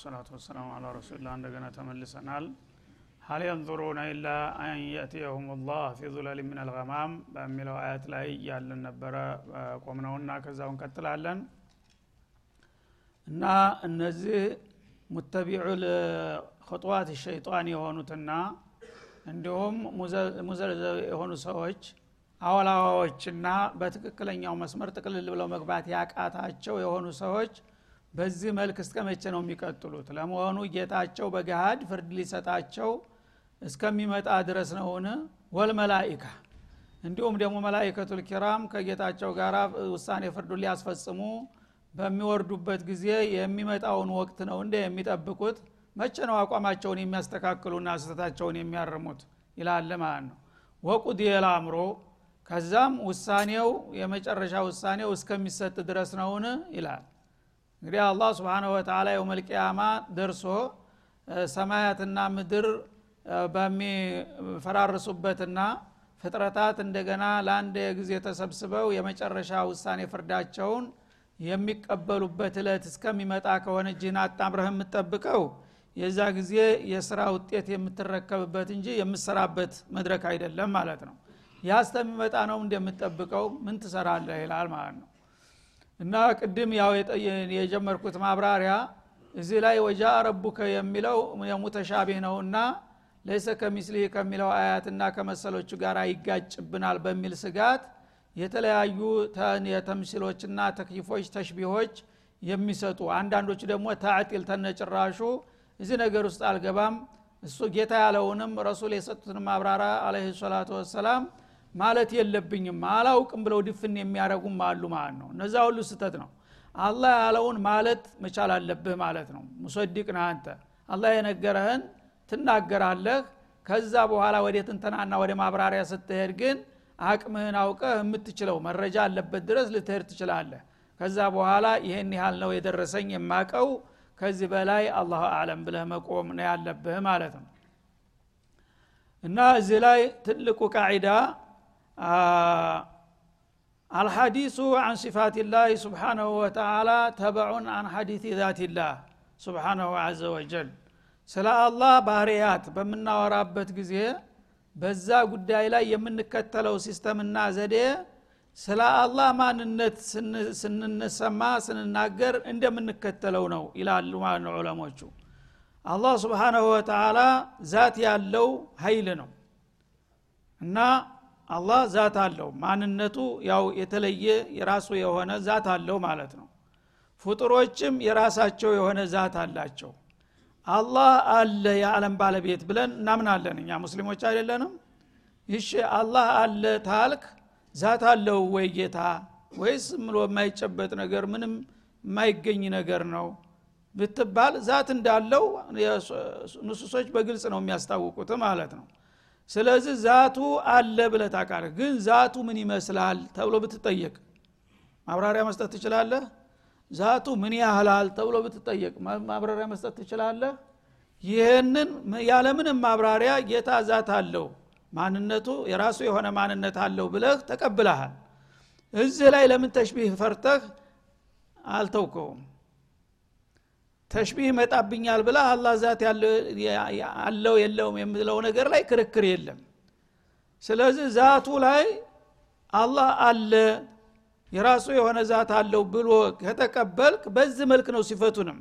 ሰላቱ ወሰላሙ አላ ረሱልላ እንደገና ተመልሰናል። ሀል የንظሩነ ኢላ አን የእትየሁም ላህ ፊ ዙለል ምን አልገማም በሚለው አያት ላይ ያለን ነበረ ቆምነውና ከዛው እንቀጥላለን እና እነዚህ ሙተቢዑ ልክጥዋት ሸይጣን የሆኑትና እንዲሁም ሙዘልዘብ የሆኑ ሰዎች አወላዋዎችና በትክክለኛው መስመር ጥቅልል ብለው መግባት ያቃታቸው የሆኑ ሰዎች በዚህ መልክ እስከ መቼ ነው የሚቀጥሉት? ለመሆኑ ጌታቸው በገሃድ ፍርድ ሊሰጣቸው እስከሚመጣ ድረስ ነውን? ወልመላኢካ። እንዲሁም ደግሞ መላይከቱል ኪራም ከጌታቸው ጋር ውሳኔ ፍርዱን ሊያስፈጽሙ በሚወርዱበት ጊዜ የሚመጣውን ወቅት ነው እንደ የሚጠብቁት? መቼ ነው አቋማቸውን የሚያስተካክሉና ስህተታቸውን የሚያርሙት? ይላል ማለት ነው። ወቁድየ ልአምሮ ከዛም ውሳኔው የመጨረሻ ውሳኔው እስከሚሰጥ ድረስ ነውን? ይላል እንግዲህ አላህ ስብሓነ ወተላ የውመልቅያማ ደርሶ ሰማያትና ምድር በሚፈራርሱበትና ፍጥረታት እንደገና ለአንድ ጊዜ ተሰብስበው የመጨረሻ ውሳኔ ፍርዳቸውን የሚቀበሉበት እለት እስከሚመጣ ከሆነ እጅህን አጣምረህ የምትጠብቀው የዛ ጊዜ የስራ ውጤት የምትረከብበት እንጂ የምሰራበት መድረክ አይደለም ማለት ነው። ያ ነው እንደምትጠብቀው ምን ትሰራለህ ይላል ማለት ነው እና ቅድም ያው የጀመርኩት ማብራሪያ እዚህ ላይ ወጃ ረቡከ የሚለው የሙተሻቢህ ነውና ለይሰ ከሚስሊህ ከሚለው አያትና ከመሰሎቹ ጋር ይጋጭብናል በሚል ስጋት የተለያዩ የተምሲሎችና ተክይፎች ተሽቢሆች የሚሰጡ አንዳንዶቹ ደግሞ ታዕጢል ተነጭራሹ እዚህ ነገር ውስጥ አልገባም። እሱ ጌታ ያለውንም ረሱል የሰጡትን ማብራራ አለህ ሰላቱ ወሰላም ማለት የለብኝም አላውቅም ብለው ድፍን የሚያደረጉም አሉ ማለት ነው። እነዛ ሁሉ ስተት ነው። አላህ ያለውን ማለት መቻል አለብህ ማለት ነው። ሙሰዲቅ ነህ አንተ። አላህ የነገረህን ትናገራለህ። ከዛ በኋላ ወደ ትንተናና ወደ ማብራሪያ ስትሄድ ግን አቅምህን አውቀህ የምትችለው መረጃ አለበት ድረስ ልትሄድ ትችላለህ። ከዛ በኋላ ይህን ያህል ነው የደረሰኝ የማቀው ከዚህ በላይ አላሁ አለም ብለህ መቆም ነው ያለብህ ማለት ነው። እና እዚህ ላይ ትልቁ ቃዒዳ አልሐዲሱ አን ሲፋትላህ ስብሓናሁ ወተላ ተበዑን አን ሐዲት ዛትላህ ስብሓናሁ አዘ ወጀል። ስለ አላህ ባህርያት በምናወራበት ጊዜ በዛ ጉዳይ ላይ የምንከተለው ሲስተምና ዘዴ ስለ አላህ ማንነት ስንሰማ ስንናገር እንደምንከተለው ነው ይላሉ ማለት ነው ዑለሞቹ። አላህ سبحانه وتعالى ዛት ያለው ሀይል ነው። እና አላህ ዛት አለው። ማንነቱ ያው የተለየ የራሱ የሆነ ዛት አለው ማለት ነው። ፍጡሮችም የራሳቸው የሆነ ዛት አላቸው። አላህ አለ የዓለም ባለቤት ብለን እናምናለን። እኛ ሙስሊሞች አይደለንም? ይሽ አላህ አለ ካልክ ዛት አለው ወይ ጌታ? ወይስ ምሎ የማይጨበጥ ነገር ምንም የማይገኝ ነገር ነው ብትባል ዛት እንዳለው ንሱሶች በግልጽ ነው የሚያስታውቁት ማለት ነው ስለዚህ ዛቱ አለ ብለ ታቃለህ ግን ዛቱ ምን ይመስላል ተብሎ ብትጠየቅ ማብራሪያ መስጠት ትችላለህ? ዛቱ ምን ያህላል ተብሎ ብትጠየቅ ማብራሪያ መስጠት ትችላለህ? ይህንን ያለምንም ማብራሪያ ጌታ ዛት አለው ማንነቱ የራሱ የሆነ ማንነት አለው ብለህ ተቀብለሃል። እዚህ ላይ ለምን ተሽቢህ ፈርተህ አልተውከውም ተሽቢህ መጣብኛል ብለህ አላህ ዛት አለው የለውም የሚለው ነገር ላይ ክርክር የለም። ስለዚህ ዛቱ ላይ አላህ አለ የራሱ የሆነ ዛት አለው ብሎ ከተቀበልክ በዚህ መልክ ነው ሲፈቱንም።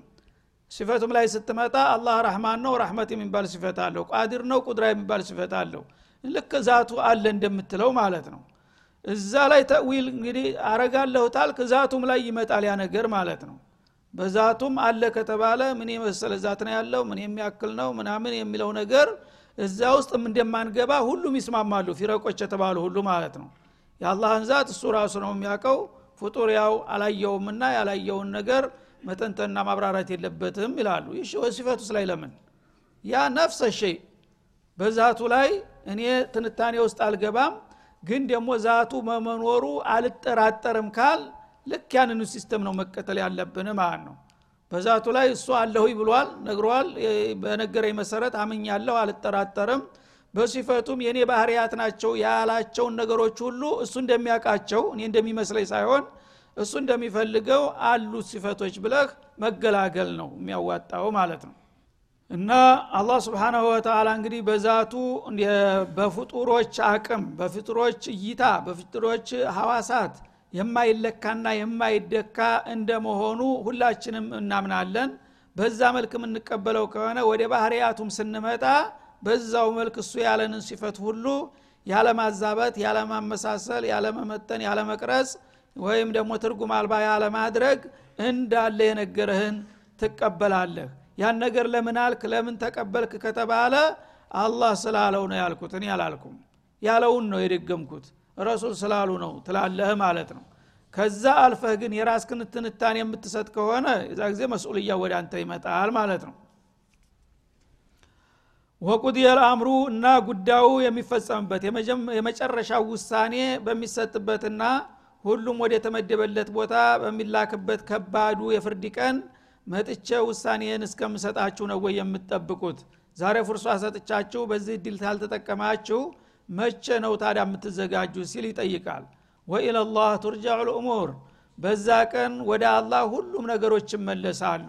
ሲፈቱም ላይ ስትመጣ አላህ ረህማን ነው ረህመት የሚባል ሲፈት አለው ቃዲር ነው ቁድራ የሚባል ሲፈት አለው። ልክ ዛቱ አለ እንደምትለው ማለት ነው። እዛ ላይ ተዊል እንግዲህ አረጋለሁ ታልክ ዛቱም ላይ ይመጣል ያ ነገር ማለት ነው በዛቱም አለ ከተባለ ምን የመሰለ ዛት ነው ያለው? ምን የሚያክል ነው? ምናምን የሚለው ነገር እዛ ውስጥም እንደማንገባ ሁሉም ይስማማሉ። ፊረቆች የተባሉ ሁሉ ማለት ነው። የአላህን ዛት እሱ ራሱ ነው የሚያውቀው። ፍጡር ያው አላየውምና ያላየውን ነገር መተንተና ማብራራት የለበትም ይላሉ። ይሽ ሲፈቱስ ላይ ለምን? ያ نفس الشيء በዛቱ ላይ እኔ ትንታኔ ውስጥ አልገባም ግን ደግሞ ዛቱ መመኖሩ አልጠራጠርም ካል ልክ ያንኑ system ነው መቀጠል ያለብን ማለት ነው። በዛቱ ላይ እሱ አለሁ ብሏል ነግሯል። በነገረኝ መሰረት አምኛለሁ አልጠራጠርም። በሲፈቱም የእኔ ባህርያት ናቸው ያላቸውን ነገሮች ሁሉ እሱ እንደሚያውቃቸው እኔ እንደሚመስለኝ ሳይሆን እሱ እንደሚፈልገው አሉት ሲፈቶች ብለህ መገላገል ነው የሚያዋጣው ማለት ነው። እና አላህ ስብሓናሁ ወተላ እንግዲህ በዛቱ በፍጡሮች አቅም በፍጡሮች እይታ በፍጡሮች ሐዋሳት የማይለካና የማይደካ እንደመሆኑ ሁላችንም እናምናለን። በዛ መልክ የምንቀበለው ከሆነ ወደ ባህርያቱም ስንመጣ በዛው መልክ እሱ ያለንን ሲፈት ሁሉ ያለማዛበት ያለማመሳሰል ያለመመጠን ያለመቅረጽ ወይም ደግሞ ትርጉም አልባ ያለማድረግ እንዳለ የነገረህን ትቀበላለህ። ያን ነገር ለምን አልክ? ለምን ተቀበልክ ከተባለ አላህ ስላለው ነው ያልኩት። እኔ አላልኩም። ያለውን ነው የደገምኩት ረሱል ስላሉ ነው። ትላለህ ማለት ነው። ከዛ አልፈህ ግን የራስክን ትንታኔ የምትሰጥ ከሆነ የዛ ጊዜ መስኡልያ ወደ አንተ ይመጣል ማለት ነው። ወቁድየል አምሩ እና ጉዳዩ የሚፈጸምበት የመጨረሻው ውሳኔ በሚሰጥበትና ሁሉም ወደ ተመደበለት ቦታ በሚላክበት ከባዱ የፍርድ ቀን መጥቼ ውሳኔን እስከምሰጣችሁ ነው ወይ የምትጠብቁት? ዛሬ ፍርሷ ሰጥቻችሁ በዚህ እድል ታልተጠቀማችሁ መቼ ነው ታዲያ የምትዘጋጁ? ሲል ይጠይቃል። ወኢለላህ ቱርጃዑ ልእሙር በዛ ቀን ወደ አላህ ሁሉም ነገሮች ይመለሳሉ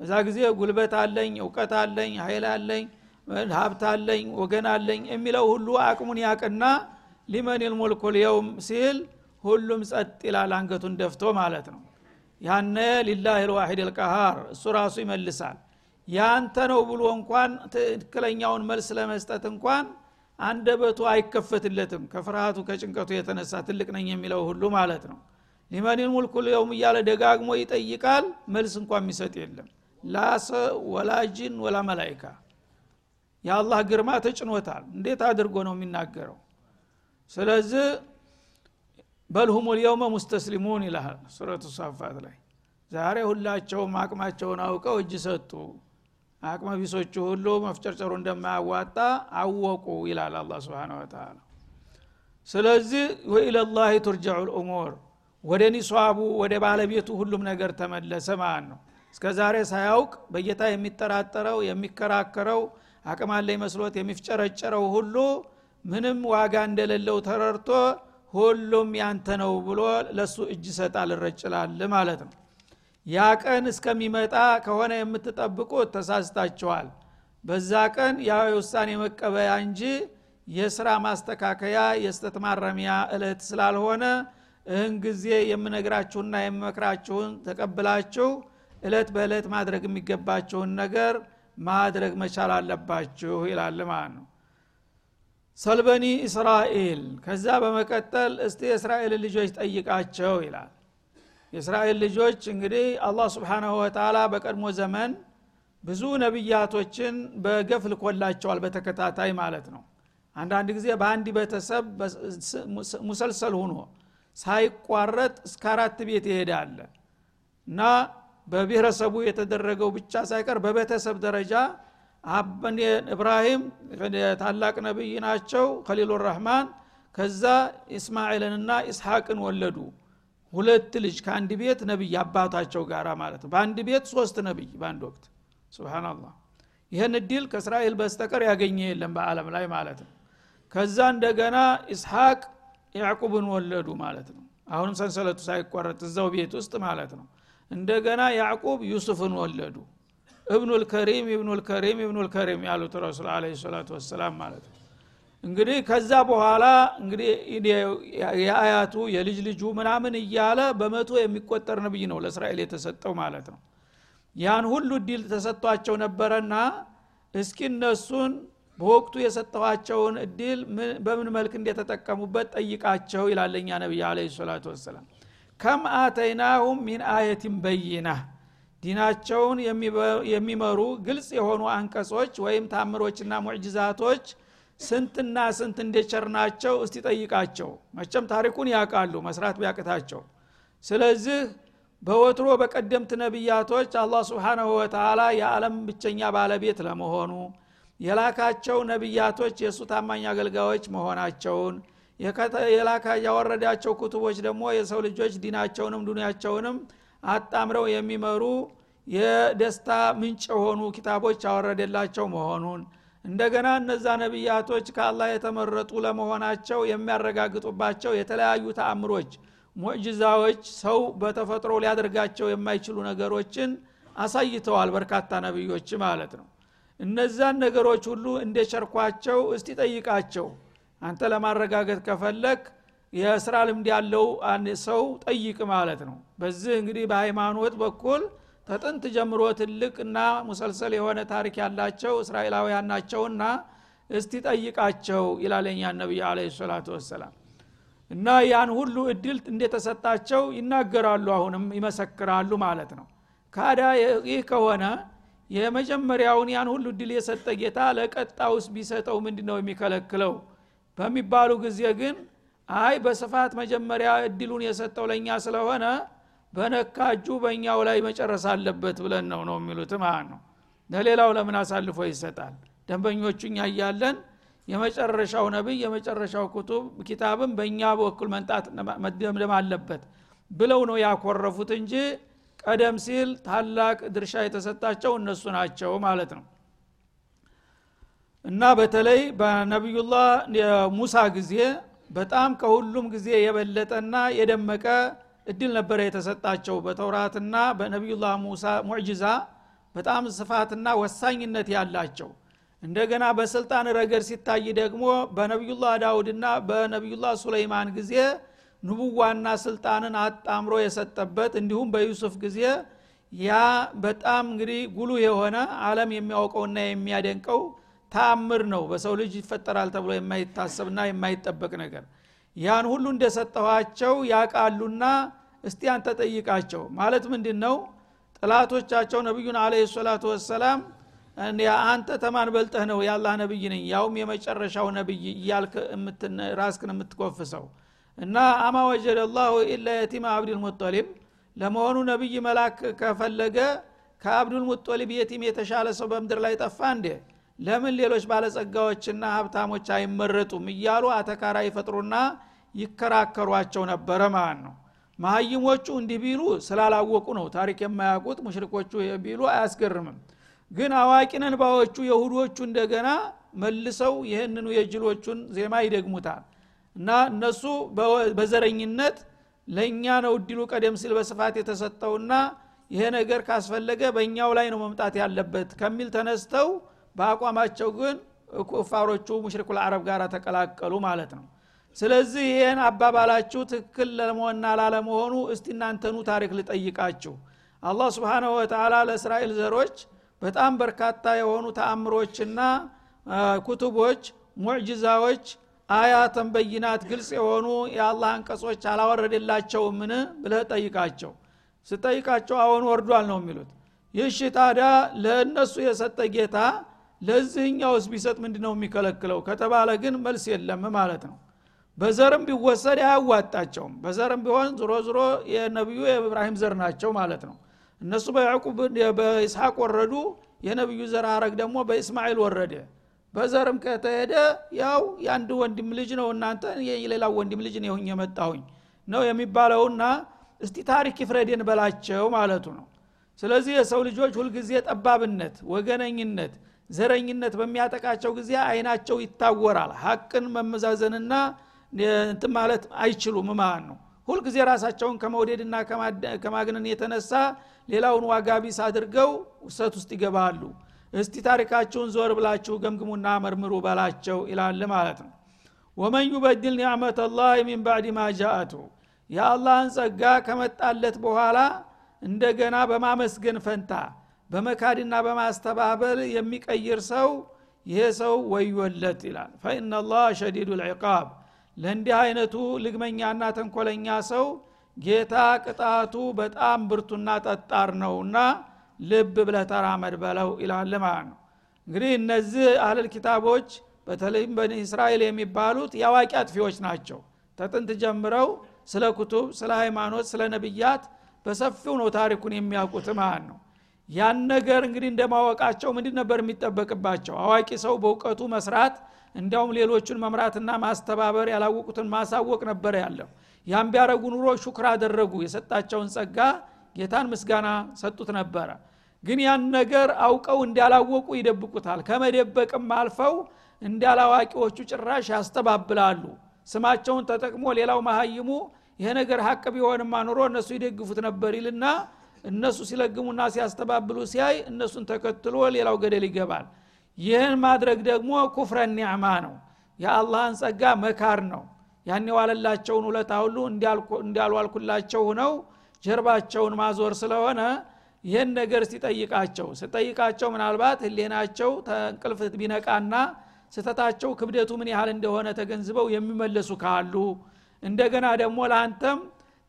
በዛ ጊዜ ጉልበት አለኝ እውቀት አለኝ ኃይል አለኝ ሀብት አለኝ ወገን አለኝ የሚለው ሁሉ አቅሙን ያቅና ሊመን ልሙልኩ ልየውም ሲል ሁሉም ጸጥ ይላል አንገቱን ደፍቶ ማለት ነው። ያነ ሊላህ ልዋሒድ ልቀሃር እሱ ራሱ ይመልሳል። ያንተ ነው ብሎ እንኳን ትክክለኛውን መልስ ለመስጠት እንኳን አንደበቱ አይከፈትለትም። ከፍርሃቱ ከጭንቀቱ የተነሳ ትልቅ ነኝ የሚለው ሁሉ ማለት ነው። ሊመኒን ሙልኩ ልየውም እያለ ደጋግሞ ይጠይቃል። መልስ እንኳ የሚሰጥ የለም። ላሰ ወላ ጂን ወላ መላይካ የአላህ ግርማ ተጭኖታል። እንዴት አድርጎ ነው የሚናገረው? ስለዚህ በልሁም ልየውመ ሙስተስሊሙን ይልሃል ሱረቱ ሳፋት ላይ። ዛሬ ሁላቸውም አቅማቸውን አውቀው እጅ ሰጡ አቅመ ቢሶቹ ሁሉ መፍጨርጨሩ እንደማያዋጣ አወቁ ይላል አላ ስብን ወተላ ስለዚህ ወኢለላህ ቱርጃዑ ልእሙር ወደ ኒሷቡ ወደ ባለቤቱ ሁሉም ነገር ተመለሰ ማለት ነው። እስከ ዛሬ ሳያውቅ በጌታ የሚጠራጠረው የሚከራከረው አቅም አለኝ መስሎት የሚፍጨረጨረው ሁሉ ምንም ዋጋ እንደሌለው ተረድቶ ሁሉም ያንተ ነው ብሎ ለሱ እጅ ሰጣል እረጭላል ማለት ነው ያ ቀን እስከሚመጣ ከሆነ የምትጠብቁት ተሳስታችኋል። በዛ ቀን ያው የውሳኔ መቀበያ እንጂ የስራ ማስተካከያ የስተት ማረሚያ እለት ስላልሆነ እህን ጊዜ የምነግራችሁና የምመክራችሁን ተቀብላችሁ እለት በእለት ማድረግ የሚገባችሁን ነገር ማድረግ መቻል አለባችሁ ይላል ማለት ነው። ሰልበኒ እስራኤል ከዛ በመቀጠል እስቲ የእስራኤል ልጆች ጠይቃቸው ይላል የእስራኤል ልጆች እንግዲህ አላህ ስብሓናሁ ወተላ በቀድሞ ዘመን ብዙ ነቢያቶችን በገፍ ልኮላቸዋል በተከታታይ ማለት ነው። አንዳንድ ጊዜ በአንድ ቤተሰብ ሙሰልሰል ሁኖ ሳይቋረጥ እስከ አራት ቤት ይሄዳለ እና በብሔረሰቡ የተደረገው ብቻ ሳይቀር በቤተሰብ ደረጃ እብራሂም ታላቅ ነቢይ ናቸው ከሊሉ ረህማን። ከዛ እስማኤልንና ኢስሐቅን ወለዱ ሁለት ልጅ ከአንድ ቤት ነቢይ አባታቸው ጋር ማለት ነው። በአንድ ቤት ሶስት ነቢይ በአንድ ወቅት። ስብናላህ ይህን እድል ከእስራኤል በስተቀር ያገኘ የለም በአለም ላይ ማለት ነው። ከዛ እንደገና ኢስሐቅ ያዕቁብን ወለዱ ማለት ነው። አሁንም ሰንሰለቱ ሳይቋረጥ እዛው ቤት ውስጥ ማለት ነው። እንደገና ያዕቁብ ዩሱፍን ወለዱ። እብኑል ከሪም ኢብኑል ከሪም ኢብኑል ከሪም ያሉት ረሱል አለ ሰላቱ ወሰላም ማለት ነው እንግዲህ ከዛ በኋላ እንግዲህ የአያቱ የልጅ ልጁ ምናምን እያለ በመቶ የሚቆጠር ነብይ ነው ለእስራኤል የተሰጠው ማለት ነው። ያን ሁሉ እድል ተሰጥቷቸው ነበረና እስኪ እነሱን በወቅቱ የሰጠኋቸውን እድል በምን መልክ እንደተጠቀሙበት ጠይቃቸው ይላለኛ ነቢይ አለ ሰላቱ ወሰላም። ከም አተይናሁም ሚን አየትን በይና ዲናቸውን የሚመሩ ግልጽ የሆኑ አንቀጾች ወይም ታምሮችና ሙዕጅዛቶች ስንትና ስንት እንደቸርናቸው እስቲ ጠይቃቸው። መቸም ታሪኩን ያውቃሉ መስራት ቢያቅታቸው። ስለዚህ በወትሮ በቀደምት ነቢያቶች አላህ ስብሓናሁ ወተላ የዓለም ብቸኛ ባለቤት ለመሆኑ የላካቸው ነቢያቶች የእሱ ታማኝ አገልጋዮች መሆናቸውን የላካ ያወረዳቸው ኩቱቦች ደግሞ የሰው ልጆች ዲናቸውንም ዱኒያቸውንም አጣምረው የሚመሩ የደስታ ምንጭ የሆኑ ኪታቦች ያወረደላቸው መሆኑን እንደገና እነዛ ነቢያቶች ከአላህ የተመረጡ ለመሆናቸው የሚያረጋግጡባቸው የተለያዩ ተአምሮች ሙዕጅዛዎች ሰው በተፈጥሮ ሊያደርጋቸው የማይችሉ ነገሮችን አሳይተዋል በርካታ ነቢዮች ማለት ነው። እነዛን ነገሮች ሁሉ እንደ ቸርኳቸው እስቲ ጠይቃቸው። አንተ ለማረጋገጥ ከፈለግ የስራ ልምድ ያለው ሰው ጠይቅ ማለት ነው። በዚህ እንግዲህ በሃይማኖት በኩል ተጥንት ጀምሮ ትልቅ እና ሙሰልሰል የሆነ ታሪክ ያላቸው እስራኤላውያን ናቸውና እስቲ ጠይቃቸው ይላለኛ ነቢይ አለ ሰላቱ ወሰላም። እና ያን ሁሉ እድል እንደተሰጣቸው ይናገራሉ አሁንም ይመሰክራሉ ማለት ነው። ካዳ ይህ ከሆነ የመጀመሪያውን ያን ሁሉ እድል የሰጠ ጌታ ለቀጣውስ ቢሰጠው ምንድ ነው የሚከለክለው? በሚባሉ ጊዜ ግን አይ በስፋት መጀመሪያ እድሉን የሰጠው ለእኛ ስለሆነ በነካ እጁ በእኛው ላይ መጨረስ አለበት ብለን ነው ነው የሚሉት ማለት ነው። ለሌላው ለምን አሳልፎ ይሰጣል? ደንበኞቹ እኛ እያለን የመጨረሻው ነቢይ የመጨረሻው ኩቱብ ኪታብም በእኛ በኩል መንጣት መደምደም አለበት ብለው ነው ያኮረፉት እንጂ ቀደም ሲል ታላቅ ድርሻ የተሰጣቸው እነሱ ናቸው ማለት ነው። እና በተለይ በነቢዩላህ ሙሳ ጊዜ በጣም ከሁሉም ጊዜ የበለጠና የደመቀ እድል ነበረ የተሰጣቸው በተውራትና በነቢዩላህ ሙሳ ሙዕጅዛ በጣም ስፋትና ወሳኝነት ያላቸው። እንደገና በስልጣን ረገድ ሲታይ ደግሞ በነቢዩላህ ዳውድና በነቢዩላህ ሱለይማን ጊዜ ንቡዋና ስልጣንን አጣምሮ የሰጠበት እንዲሁም በዩሱፍ ጊዜ ያ በጣም እንግዲህ ጉሉ የሆነ አለም የሚያውቀውና የሚያደንቀው ታምር ነው። በሰው ልጅ ይፈጠራል ተብሎ የማይታሰብና የማይጠበቅ ነገር ያን ሁሉ እንደሰጠኋቸው ያቃሉና እስቲ አንተ ጠይቃቸው። ማለት ምንድን ነው ጥላቶቻቸው ነቢዩን አለ ሰላቱ ወሰላም አንተ ተማን በልጠህ ነው የአላህ ነብይ ነኝ ያውም የመጨረሻው ነብይ እያልክ ራስክን የምትኮፍሰው እና አማ ወጀደ ላሁ ኢላ የቲማ አብዱልሙጠሊብ ለመሆኑ ነቢይ መላክ ከፈለገ ከአብዱልሙጠሊብ የቲም የተሻለ ሰው በምድር ላይ ጠፋ እንዴ ለምን ሌሎች ባለጸጋዎችና ሀብታሞች አይመረጡም? እያሉ አተካራ ይፈጥሩና ይከራከሯቸው ነበረ ማለት ነው። መሀይሞቹ እንዲህ ቢሉ ስላላወቁ ነው። ታሪክ የማያውቁት ሙሽሪኮቹ ቢሉ አያስገርምም። ግን አዋቂነን ባዎቹ የሁዶቹ እንደገና መልሰው ይህንኑ የጅሎቹን ዜማ ይደግሙታል። እና እነሱ በዘረኝነት ለእኛ ነው እድሉ ቀደም ሲል በስፋት የተሰጠውና ይሄ ነገር ካስፈለገ በእኛው ላይ ነው መምጣት ያለበት ከሚል ተነስተው በአቋማቸው ግን ኩፋሮቹ ሙሽሪኩል አረብ ጋር ተቀላቀሉ ማለት ነው። ስለዚህ ይህን አባባላችሁ ትክክል ለመሆንና ላለመሆኑ እስቲ እናንተኑ ታሪክ ልጠይቃችሁ። አላህ ስብንሁ ወተላ ለእስራኤል ዘሮች በጣም በርካታ የሆኑ ተአምሮችና ኩቱቦች ሙዕጅዛዎች አያተን በይናት ግልጽ የሆኑ የአላህ አንቀጾች አላወረደላቸውምን ብለህ ጠይቃቸው። ስጠይቃቸው አሁን ወርዷል ነው የሚሉት። ይህሽ ታዲያ ለእነሱ የሰጠ ጌታ ለዚህኛውስ ቢሰጥ ምንድ ነው የሚከለክለው? ከተባለ ግን መልስ የለም ማለት ነው። በዘርም ቢወሰድ አያዋጣቸውም። በዘርም ቢሆን ዝሮ ዝሮ የነቢዩ የእብራሂም ዘር ናቸው ማለት ነው። እነሱ በያዕቁብ በኢስሐቅ ወረዱ የነቢዩ ዘር አረግ ደግሞ በእስማኤል ወረደ። በዘርም ከተሄደ ያው የአንድ ወንድም ልጅ ነው እናንተ የሌላው ወንድም ልጅ ነው የመጣሁኝ ነው የሚባለውና እስቲ ታሪክ ይፍረድን በላቸው ማለቱ ነው። ስለዚህ የሰው ልጆች ሁልጊዜ ጠባብነት ወገነኝነት ዘረኝነት በሚያጠቃቸው ጊዜ አይናቸው ይታወራል። ሀቅን መመዛዘንና እንት ማለት አይችሉም ማለት ነው። ሁልጊዜ ራሳቸውን ከመውደድና ከማግነን የተነሳ ሌላውን ዋጋ ቢስ አድርገው ውሰት ውስጥ ይገባሉ። እስቲ ታሪካችሁን ዞር ብላችሁ ገምግሙና መርምሩ በላቸው ይላል ማለት ነው። ومن يبدل نعمة الله من بعد ما የአላህን ጸጋ ከመጣለት በኋላ እንደገና በማመስገን ፈንታ በመካድና በማስተባበል የሚቀይር ሰው ይሄ ሰው ወዮለት ይላል። فإن الله شديد العقاب ለእንዲህ አይነቱ ልግመኛና ተንኮለኛ ሰው ጌታ ቅጣቱ በጣም ብርቱና ጠጣር ነውና ልብ ብለህ ተራመድ በለው ይላል ማለት ነው። እንግዲህ እነዚህ አህለል ኪታቦች በተለይም በኒ እስራኤል የሚባሉት የአዋቂ አጥፊዎች ናቸው። ተጥንት ጀምረው ስለ ኩቱብ ስለ ሃይማኖት ስለ ነቢያት በሰፊው ነው ታሪኩን የሚያውቁት ማለት ነው ያን ነገር እንግዲህ እንደማወቃቸው ምንድን ነበር የሚጠበቅባቸው? አዋቂ ሰው በእውቀቱ መስራት እንዲያውም ሌሎቹን መምራትና ማስተባበር ያላወቁትን ማሳወቅ ነበር ያለው። ያን ቢያረጉ ኑሮ ሹክር አደረጉ። የሰጣቸውን ጸጋ ጌታን ምስጋና ሰጡት ነበረ። ግን ያን ነገር አውቀው እንዳላወቁ ይደብቁታል። ከመደበቅም አልፈው እንዳላዋቂዎቹ ጭራሽ ያስተባብላሉ። ስማቸውን ተጠቅሞ ሌላው መሀይሙ ይሄ ነገር ሀቅ ቢሆንማ ኑሮ እነሱ ይደግፉት ነበር ይልና እነሱ ሲለግሙና ሲያስተባብሉ ሲያይ እነሱን ተከትሎ ሌላው ገደል ይገባል። ይህን ማድረግ ደግሞ ኩፍረ ኒዕማ ነው። የአላህን ጸጋ መካር ነው። ያን የዋለላቸውን ውለታ ሁሉ እንዲያልዋልኩላቸው ሁነው ጀርባቸውን ማዞር ስለሆነ ይህን ነገር ሲጠይቃቸው ስጠይቃቸው ምናልባት ህሌናቸው ተንቅልፍ ቢነቃና ስተታቸው ክብደቱ ምን ያህል እንደሆነ ተገንዝበው የሚመለሱ ካሉ እንደገና ደግሞ ለአንተም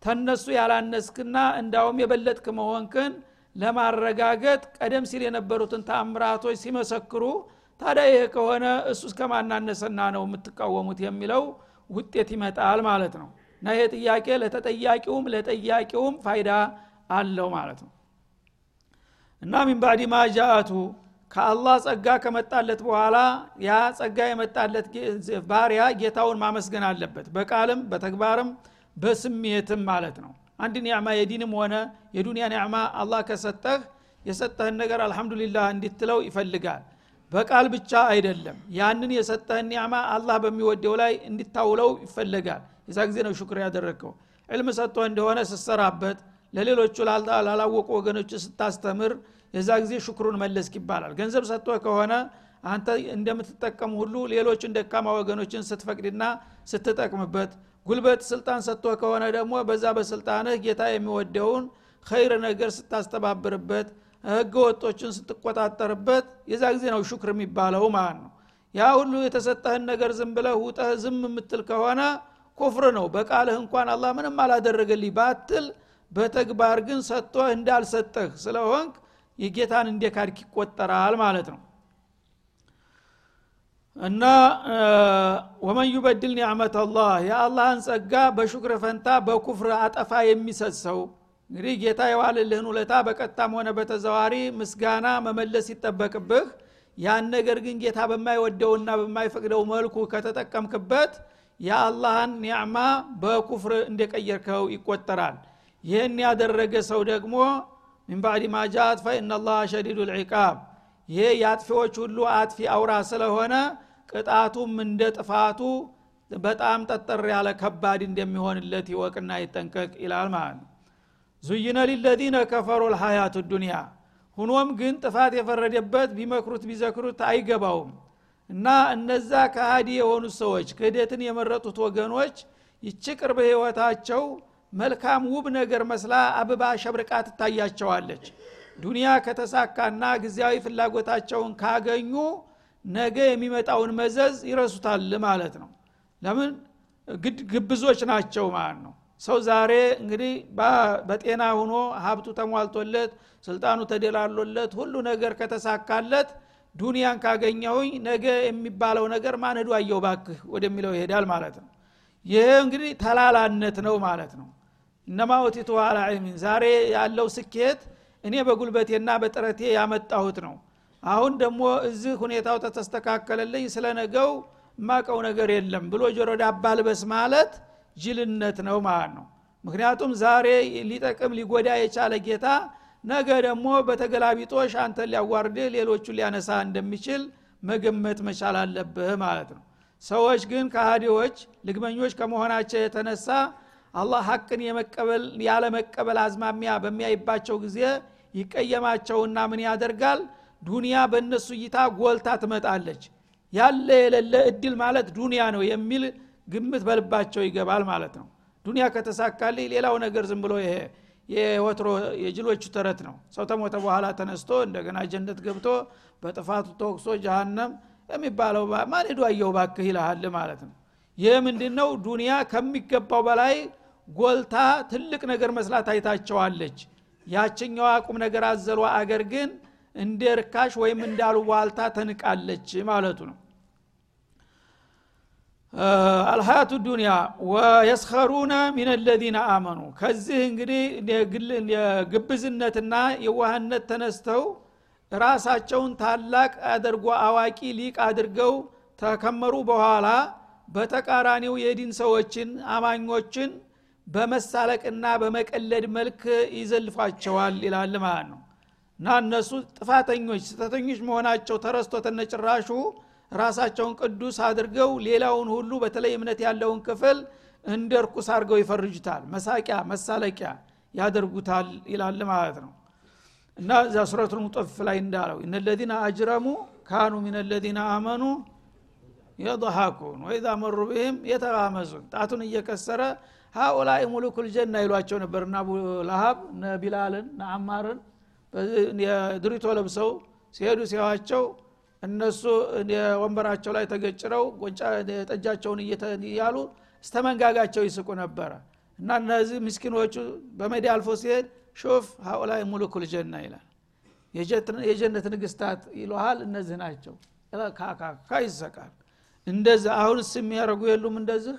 ተነሱ ያላነስክና እንዳውም የበለጥክ መሆንክን ለማረጋገጥ ቀደም ሲል የነበሩትን ተአምራቶች ሲመሰክሩ ታዲያ ይሄ ከሆነ እሱ እስከማናነሰና ነው የምትቃወሙት የሚለው ውጤት ይመጣል ማለት ነው። እና ይሄ ጥያቄ ለተጠያቂውም ለጠያቂውም ፋይዳ አለው ማለት ነው። እና ሚን ባዕድ ማ ጃአቱ ከአላህ ጸጋ ከመጣለት በኋላ ያ ጸጋ የመጣለት ባሪያ ጌታውን ማመስገን አለበት። በቃልም በተግባርም በስሜትም ማለት ነው። አንድ ኒዕማ የዲንም ሆነ የዱንያ ኒዕማ አላህ ከሰጠህ የሰጠህን ነገር አልሐምዱሊላህ እንዲትለው ይፈልጋል። በቃል ብቻ አይደለም። ያንን የሰጠህን ኒዕማ አላህ በሚወደው ላይ እንዲታውለው ይፈለጋል የዛ ጊዜ ነው ሹክር ያደረግከው ዕልም ሰጥቶ እንደሆነ ስሰራበት ለሌሎቹ ላላወቁ ወገኖች ስታስተምር የዛ ጊዜ ሽክሩን መለስክ ይባላል። ገንዘብ ሰጥቶ ከሆነ አንተ እንደምትጠቀም ሁሉ ሌሎችን ደካማ ወገኖችን ስትፈቅድና ስትጠቅምበት ጉልበት ስልጣን ሰጥቶ ከሆነ ደግሞ በዛ በስልጣንህ ጌታ የሚወደውን ኸይር ነገር ስታስተባብርበት ህገ ወጦችን ስትቆጣጠርበት የዛ ጊዜ ነው ሹክር የሚባለው ማለት ነው። ያ ሁሉ የተሰጠህን ነገር ዝም ብለህ ውጠህ ዝም የምትል ከሆነ ኩፍር ነው። በቃልህ እንኳን አላህ ምንም አላደረገልኝ ባትል በተግባር ግን ሰጥቶህ እንዳልሰጠህ ስለሆንክ የጌታን እንደ ካድክ ይቆጠራል ማለት ነው እና ወመን ዩበድል ኒዕመት አላህ የአላህን ጸጋ በሹክር ፈንታ በኩፍር አጠፋ የሚሰጥ ሰው። እንግዲህ ጌታ የዋልልህን ውለታ በቀጥታም ሆነ በተዘዋሪ ምስጋና መመለስ ይጠበቅብህ። ያን ነገር ግን ጌታ በማይወደውና በማይፈቅደው መልኩ ከተጠቀምክበት የአላህን ኒዕማ በኩፍር እንደቀየርከው ይቆጠራል። ይህን ያደረገ ሰው ደግሞ ሚን ባዕድ ማ ጃት ፈኢናላህ ሸዲዱ ልዕቃብ ይሄ የአጥፊዎች ሁሉ አጥፊ አውራ ስለሆነ ቅጣቱም እንደ ጥፋቱ በጣም ጠጠር ያለ ከባድ እንደሚሆንለት ይወቅና ይጠንቀቅ ይላል ማለት ነው። ዙይነ ሊለዚነ ከፈሩ ልሀያቱ ዱኒያ ሁኖም ግን ጥፋት የፈረደበት ቢመክሩት ቢዘክሩት አይገባውም። እና እነዛ ከሃዲ የሆኑት ሰዎች ክህደትን የመረጡት ወገኖች ይቺ ቅርብ ህይወታቸው መልካም ውብ ነገር መስላ አበባ ሸብርቃ ትታያቸዋለች ዱንያ ከተሳካና ጊዜያዊ ፍላጎታቸውን ካገኙ ነገ የሚመጣውን መዘዝ ይረሱታል ማለት ነው። ለምን? ግብዞች ናቸው ማለት ነው። ሰው ዛሬ እንግዲህ በጤና ሁኖ ሀብቱ ተሟልቶለት ስልጣኑ ተደላሎለት ሁሉ ነገር ከተሳካለት ዱንያን ካገኘሁኝ ነገ የሚባለው ነገር ማንዱ አየው ባክህ ወደሚለው ይሄዳል ማለት ነው። ይህ እንግዲህ ተላላነት ነው ማለት ነው። እነማ ዒልሚን ዛሬ ያለው ስኬት እኔ በጉልበቴና በጥረቴ ያመጣሁት ነው። አሁን ደግሞ እዚህ ሁኔታው ተተስተካከለልኝ ስለ ነገው የማቀው ነገር የለም ብሎ ጆሮ ዳባ ልበስ ማለት ጅልነት ነው ማለት ነው። ምክንያቱም ዛሬ ሊጠቅም ሊጎዳ የቻለ ጌታ ነገ ደግሞ በተገላቢጦሽ አንተን ሊያዋርድህ ሌሎቹን ሊያነሳ እንደሚችል መገመት መቻል አለብህ ማለት ነው። ሰዎች ግን ከሃዲዎች ልግመኞች ከመሆናቸው የተነሳ አላህ ሀቅን ያለመቀበል አዝማሚያ በሚያይባቸው ጊዜ ይቀየማቸውና ምን ያደርጋል? ዱንያ በእነሱ እይታ ጎልታ ትመጣለች። ያለ የሌለ እድል ማለት ዱንያ ነው የሚል ግምት በልባቸው ይገባል ማለት ነው። ዱንያ ከተሳካልኝ ሌላው ነገር ዝም ብሎ ይሄ የወትሮ የጅሎቹ ተረት ነው። ሰው ተሞተ በኋላ ተነስቶ እንደገና ጀነት ገብቶ በጥፋቱ ተወቅሶ ጀሃነም የሚባለው ማን ሄዱ አየው? ባክህ ይልሃል ማለት ነው። ይህ ምንድ ነው ዱንያ ከሚገባው በላይ ጎልታ ትልቅ ነገር መስላት አይታቸዋለች ያችኛዋ ቁም ነገር አዘሏ አገር ግን እንደ ርካሽ ወይም እንዳሉ ዋልታ ተንቃለች ማለቱ ነው። አልሀያቱ ዱኒያ ወየስኸሩነ ሚን ለዚነ አመኑ። ከዚህ እንግዲህ ግብዝነትና የዋህነት ተነስተው ራሳቸውን ታላቅ አድርጎ አዋቂ ሊቅ አድርገው ተከመሩ በኋላ በተቃራኒው የዲን ሰዎችን አማኞችን በመሳለቅና በመቀለድ መልክ ይዘልፏቸዋል ይላል ማለት ነው። እና እነሱ ጥፋተኞች ስተተኞች መሆናቸው ተረስቶ ተነጭራሹ ራሳቸውን ቅዱስ አድርገው ሌላውን ሁሉ በተለይ እምነት ያለውን ክፍል እንደ እርኩስ አድርገው ይፈርጁታል። መሳቂያ መሳለቂያ ያደርጉታል ይላል ማለት ነው። እና እዛ ሱረቱል ሙጠፍ ላይ እንዳለው እነ ለዚነ አጅረሙ ካኑ ምን አመኑ የضሐኩን ወኢዛ መሩ ብህም የተጋመዙን ጣቱን እየከሰረ ሀኡላይ ሙሉኩል ጀና ይሏቸው ነበር። እና አቡ ለሀብ ቢላልን አማርን ድሪቶ ለብሰው ሲሄዱ ሲያዋቸው እነሱ ወንበራቸው ላይ ተገጭረው ጠጃቸውን እያሉ እስተ ይስቁ ነበረ። እና እነዚህ ምስኪኖቹ በሜዳ አልፎ ሲሄድ ሾፍ ሀኡላይ ሙሉኩል ጀና ይላል። የጀነት ንግስታት ይለሃል እነዚህ ናቸው። ካካካ ይሰቃል። እንደዚህ አሁንስ የሚያደርጉ የሉም እንደዚህ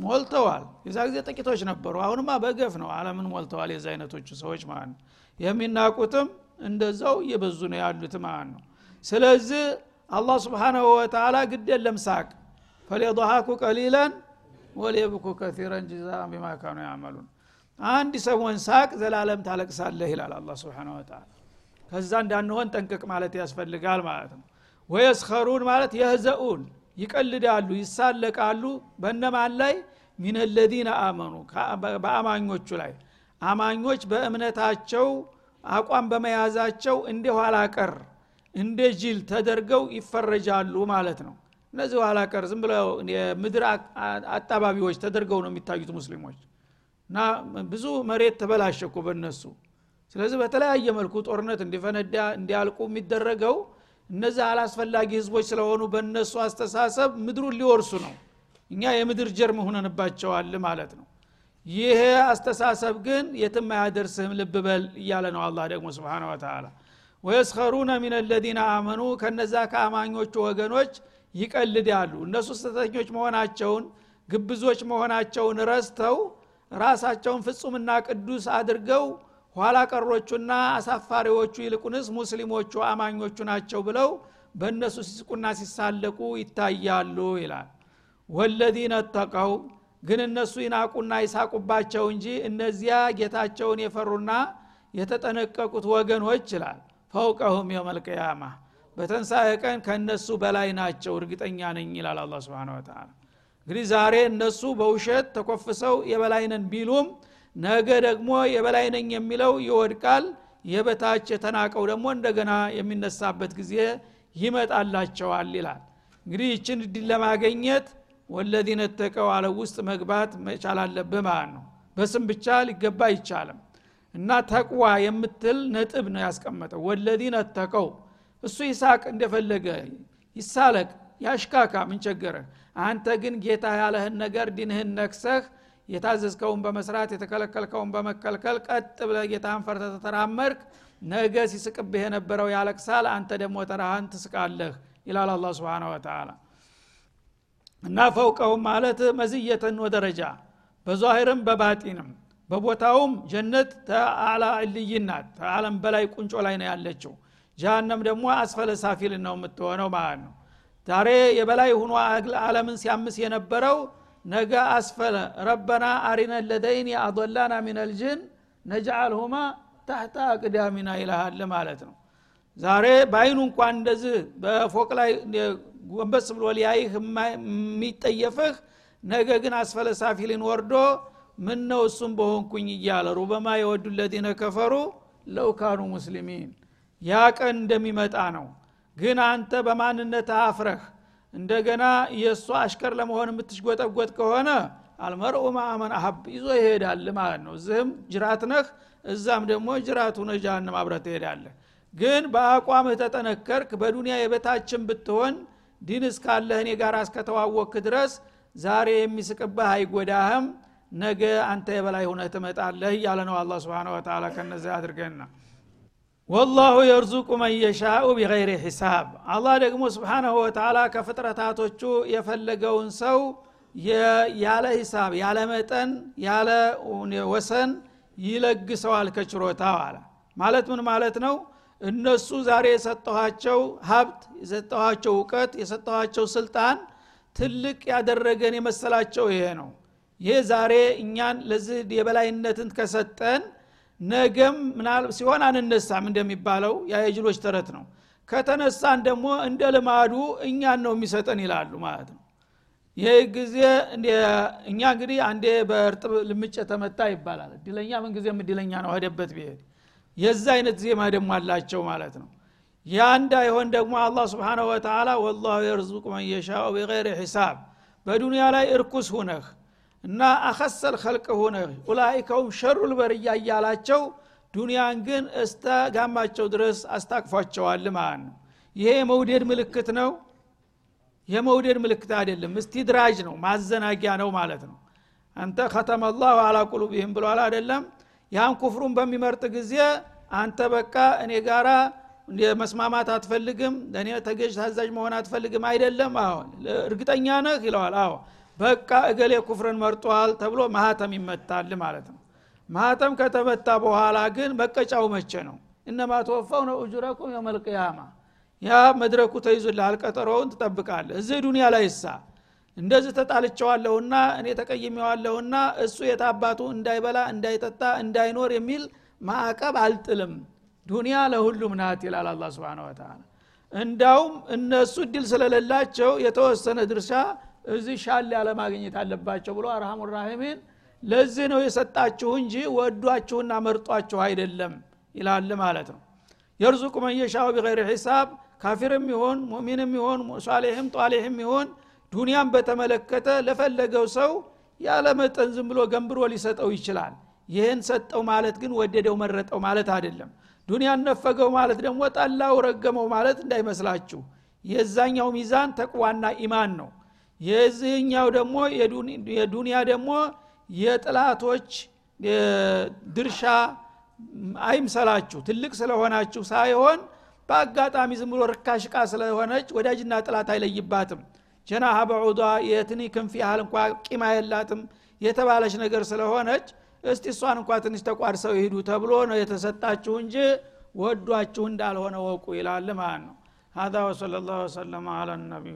ሞልተዋል። የዛ ጊዜ ጥቂቶች ነበሩ። አሁንማ በገፍ ነው። አለምን ሞልተዋል የዚ አይነቶቹ ሰዎች ማለት ነው። የሚናቁትም እንደዛው እየበዙ ነው ያሉት ማለት ነው። ስለዚህ አላህ ስብሓናሁ ወተላ ግድ የለም ሳቅ። ፈሊضሐኩ ቀሊለን ወሊየብኩ ከቲረን ጅዛ ቢማ ካኑ ያዕመሉን። አንድ ሰሞን ሳቅ ዘላለም ታለቅሳለህ ይላል አላ ስብን ወተላ ከዛ እንዳንሆን ጠንቅቅ ማለት ያስፈልጋል ማለት ነው። ወየስኸሩን ማለት የህዘኡን ይቀልዳሉ ይሳለቃሉ። በእነማን ላይ ሚን ለዚነ አመኑ በአማኞቹ ላይ አማኞች በእምነታቸው አቋም በመያዛቸው እንደ ኋላ ቀር እንደ ጅል ተደርገው ይፈረጃሉ ማለት ነው። እነዚህ ኋላ ቀር ዝም ብለው የምድር አጣባቢዎች ተደርገው ነው የሚታዩት ሙስሊሞች። እና ብዙ መሬት ተበላሸኩ በእነሱ። ስለዚህ በተለያየ መልኩ ጦርነት እንዲፈነዳ እንዲያልቁ የሚደረገው እነዚህ አላስፈላጊ ህዝቦች ስለሆኑ በእነሱ አስተሳሰብ ምድሩን ሊወርሱ ነው እኛ የምድር ጀርም ሁነንባቸዋል ማለት ነው። ይሄ አስተሳሰብ ግን የትም አያደርስህም ልብ በል እያለ ነው አላህ ደግሞ ስብን ወተላ ወየስኸሩነ ሚን ለዚነ አመኑ ከነዛ ከአማኞቹ ወገኖች ይቀልዳሉ። እነሱ ስተተኞች መሆናቸውን ግብዞች መሆናቸውን ረስተው ራሳቸውን ፍጹምና ቅዱስ አድርገው ኋላ ቀሮቹና አሳፋሪዎቹ ይልቁንስ ሙስሊሞቹ አማኞቹ ናቸው ብለው በእነሱ ሲስቁና ሲሳለቁ ይታያሉ ይላል ወለዚነ ተቀው ግን እነሱ ይናቁና ይሳቁባቸው እንጂ እነዚያ ጌታቸውን የፈሩና የተጠነቀቁት ወገኖች ይላል። ፈውቀሁም የመልቅያማ በተንሳኤ ቀን ከእነሱ በላይ ናቸው እርግጠኛ ነኝ ይላል አላ ስብን ወተላ እንግዲህ ዛሬ እነሱ በውሸት ተኮፍሰው የበላይነን ቢሉም ነገ ደግሞ የበላይ ነኝ የሚለው ይወድቃል የበታች የተናቀው ደግሞ እንደገና የሚነሳበት ጊዜ ይመጣላቸዋል ይላል። እንግዲህ ይችን እድል ለማገኘት ወለዚነ ተቀው አለ ውስጥ መግባት መቻል አለብህ ማለት ነው። በስም ብቻ ሊገባ አይቻልም። እና ተቅዋ የምትል ነጥብ ነው ያስቀመጠው። ወለዚነ ተቀው እሱ ይሳቅ እንደፈለገ ይሳለቅ ያሽካካ ምንቸገረ አንተ ግን ጌታ ያለህን ነገር ዲንህን ነክሰህ የታዘዝከውን በመስራት የተከለከልከውን በመከልከል ቀጥ ብለ ጌታን ፈርተ ተተራመድክ ነገ ሲስቅብህ የነበረው ያለቅሳል አንተ ደግሞ ተራህን ትስቃለህ ይላል አላ ስብን ወተላ እና ፈውቀውም ማለት መዝየተን ወደረጃ በዛሂርም በባጢንም በቦታውም ጀነት ተአላ ዕልይን ናት። ተአለም በላይ ቁንጮ ላይ ነው ያለችው። ጃሃንም ደግሞ አስፈለ ሳፊልን ነው የምትሆነው ማለት ነው። ዛሬ የበላይ ሁኖ አለምን ሲያምስ የነበረው ነገ አስፈለ ረበና አሪነ ለደይን የአضላና ሚን አልጅን ነጅአልሁማ ታህታ አቅዳሚና ይልሃል ማለት ነው ዛሬ በአይኑ እንኳን እንደዚህ በፎቅ ላይ ጎንበስ ብሎ ሊያይህ የሚጠየፍህ ነገ ግን አስፈለ ሳፊልን ወርዶ ምን ነው እሱም በሆንኩኝ እያለ ሩበማ የወዱ ለዚነ ከፈሩ ለውካኑ ሙስሊሚን። ያ ቀን እንደሚመጣ ነው። ግን አንተ በማንነት አፍረህ እንደገና የእሱ አሽከር ለመሆን የምትሽጎጠጎጥ ከሆነ አልመርኡ ማአመን አሀብ ይዞ ይሄዳል ማለት ነው። እዚህም ጅራት ነህ እዛም ደግሞ ጅራቱ ነ ጃሃንም አብረህ ትሄዳለህ ግን በአቋምህ ተጠነከርክ በዱንያ የበታችን ብትሆን ዲን እስካለህ እኔ ጋር እስከተዋወክ ድረስ ዛሬ የሚስቅብህ አይጎዳህም ነገ አንተ የበላይ ሁነህ ትመጣለህ እያለ ነው አላ ስብን ወተላ ከነዚህ አድርገና ወላሁ የርዙቁ መን የሻኡ ቢገይሪ ሒሳብ። አላህ ደግሞ ስብሓናሁ ወተላ ከፍጥረታቶቹ የፈለገውን ሰው ያለ ሂሳብ ያለ መጠን ያለ ወሰን ይለግሰዋል ከችሮታው አለ። ማለት ምን ማለት ነው እነሱ ዛሬ የሰጠኋቸው ሀብት የሰጠኋቸው እውቀት የሰጠኋቸው ስልጣን ትልቅ ያደረገን የመሰላቸው ይሄ ነው። ይሄ ዛሬ እኛን ለዚህ የበላይነትን ከሰጠን ነገም ምናል ሲሆን አንነሳም እንደሚባለው የጅሎች ተረት ነው። ከተነሳን ደግሞ እንደ ልማዱ እኛን ነው የሚሰጠን ይላሉ ማለት ነው። ይህ ጊዜ እኛ እንግዲህ አንዴ በእርጥብ ልምጭ ተመታ ይባላል። እድለኛ ምን ጊዜም እድለኛ ነው። ሄደበት ቢሄድ የዛ አይነት ዜማ ደግሞ አላቸው ማለት ነው። ያ እንዳይሆን ደግሞ አላህ ስብሓንሁ ወተላ ወላሁ የርዙቁ መን የሻኡ ሒሳብ በዱንያ ላይ እርኩስ ሁነህ እና አኸሰል ኸልቅ ሁነህ ኡላይከውም ሸሩል በርያ እያላቸው ዱንያን ግን እስተ ጋማቸው ድረስ አስታቅፏቸዋል ማለት ነው። ይሄ የመውደድ ምልክት ነው። የመውደድ ምልክት አይደለም። እስቲድራጅ ነው ማዘናጊያ ነው ማለት ነው። አንተ ከተመ ላሁ አላ ቁሉብህም ብሏል አይደለም? ያን ኩፍሩን በሚመርጥ ጊዜ አንተ በቃ እኔ ጋራ መስማማት አትፈልግም ለእኔ ተገዥ ታዛዥ መሆን አትፈልግም አይደለም? አሁን እርግጠኛ ነህ? ይለዋል። አዎ። በቃ እገሌ ኩፍርን መርጧል ተብሎ ማህተም ይመታል ማለት ነው። ማህተም ከተመታ በኋላ ግን መቀጫው መቼ ነው? እነማ ተወፋው ነው እጁረኩም የመልቅያማ ያ መድረኩ ተይዞልሃል ቀጠሮውን ትጠብቃለህ። እዚህ ዱኒያ ላይ እሳ። እንደዚህ ተጣልቸዋለሁና እኔ ተቀይሜዋለሁና እሱ የታባቱ እንዳይበላ እንዳይጠጣ እንዳይኖር የሚል ማዕቀብ አልጥልም። ዱኒያ ለሁሉም ናት ይላል አላ ስብን ወተላ እንዳውም እነሱ እድል ስለሌላቸው የተወሰነ ድርሻ እዚህ ሻል ያለ ማግኘት አለባቸው ብሎ አርሃሙ ራሒሚን ለዚህ ነው የሰጣችሁ እንጂ ወዷችሁና መርጧችሁ አይደለም ይላል ማለት ነው። የርዙቁ መየሻው ቢገይር ሒሳብ ካፊርም ይሆን ሙእሚንም ይሆን ሷሌህም ጧሌህም ይሆን ዱንያን በተመለከተ ለፈለገው ሰው ያለ መጠን ዝም ብሎ ገንብሮ ሊሰጠው ይችላል ይህን ሰጠው ማለት ግን ወደደው መረጠው ማለት አይደለም። ዱንያን ነፈገው ማለት ደግሞ ጠላው ረገመው ማለት እንዳይመስላችሁ። የዛኛው ሚዛን ተቅዋና ኢማን ነው። የዚህኛው ደግሞ የዱንያ ደግሞ የጥላቶች ድርሻ አይምሰላችሁ። ትልቅ ስለሆናችሁ ሳይሆን በአጋጣሚ ዝም ብሎ ርካሽ ስለሆነች ወዳጅና ጥላት አይለይባትም። ጀናሃ በዑዷ የትኒ ክንፍ ያህል እንኳ ቂማ የላትም የተባለች ነገር ስለሆነች እስቲ እሷን እንኳ ትንሽ ተቋድሰው ይሄዱ ተብሎ ነው የተሰጣችሁ እንጂ ወዷችሁ እንዳልሆነ ወቁ ይላል ማለት ነው هذا وصلى الله وسلم على النبي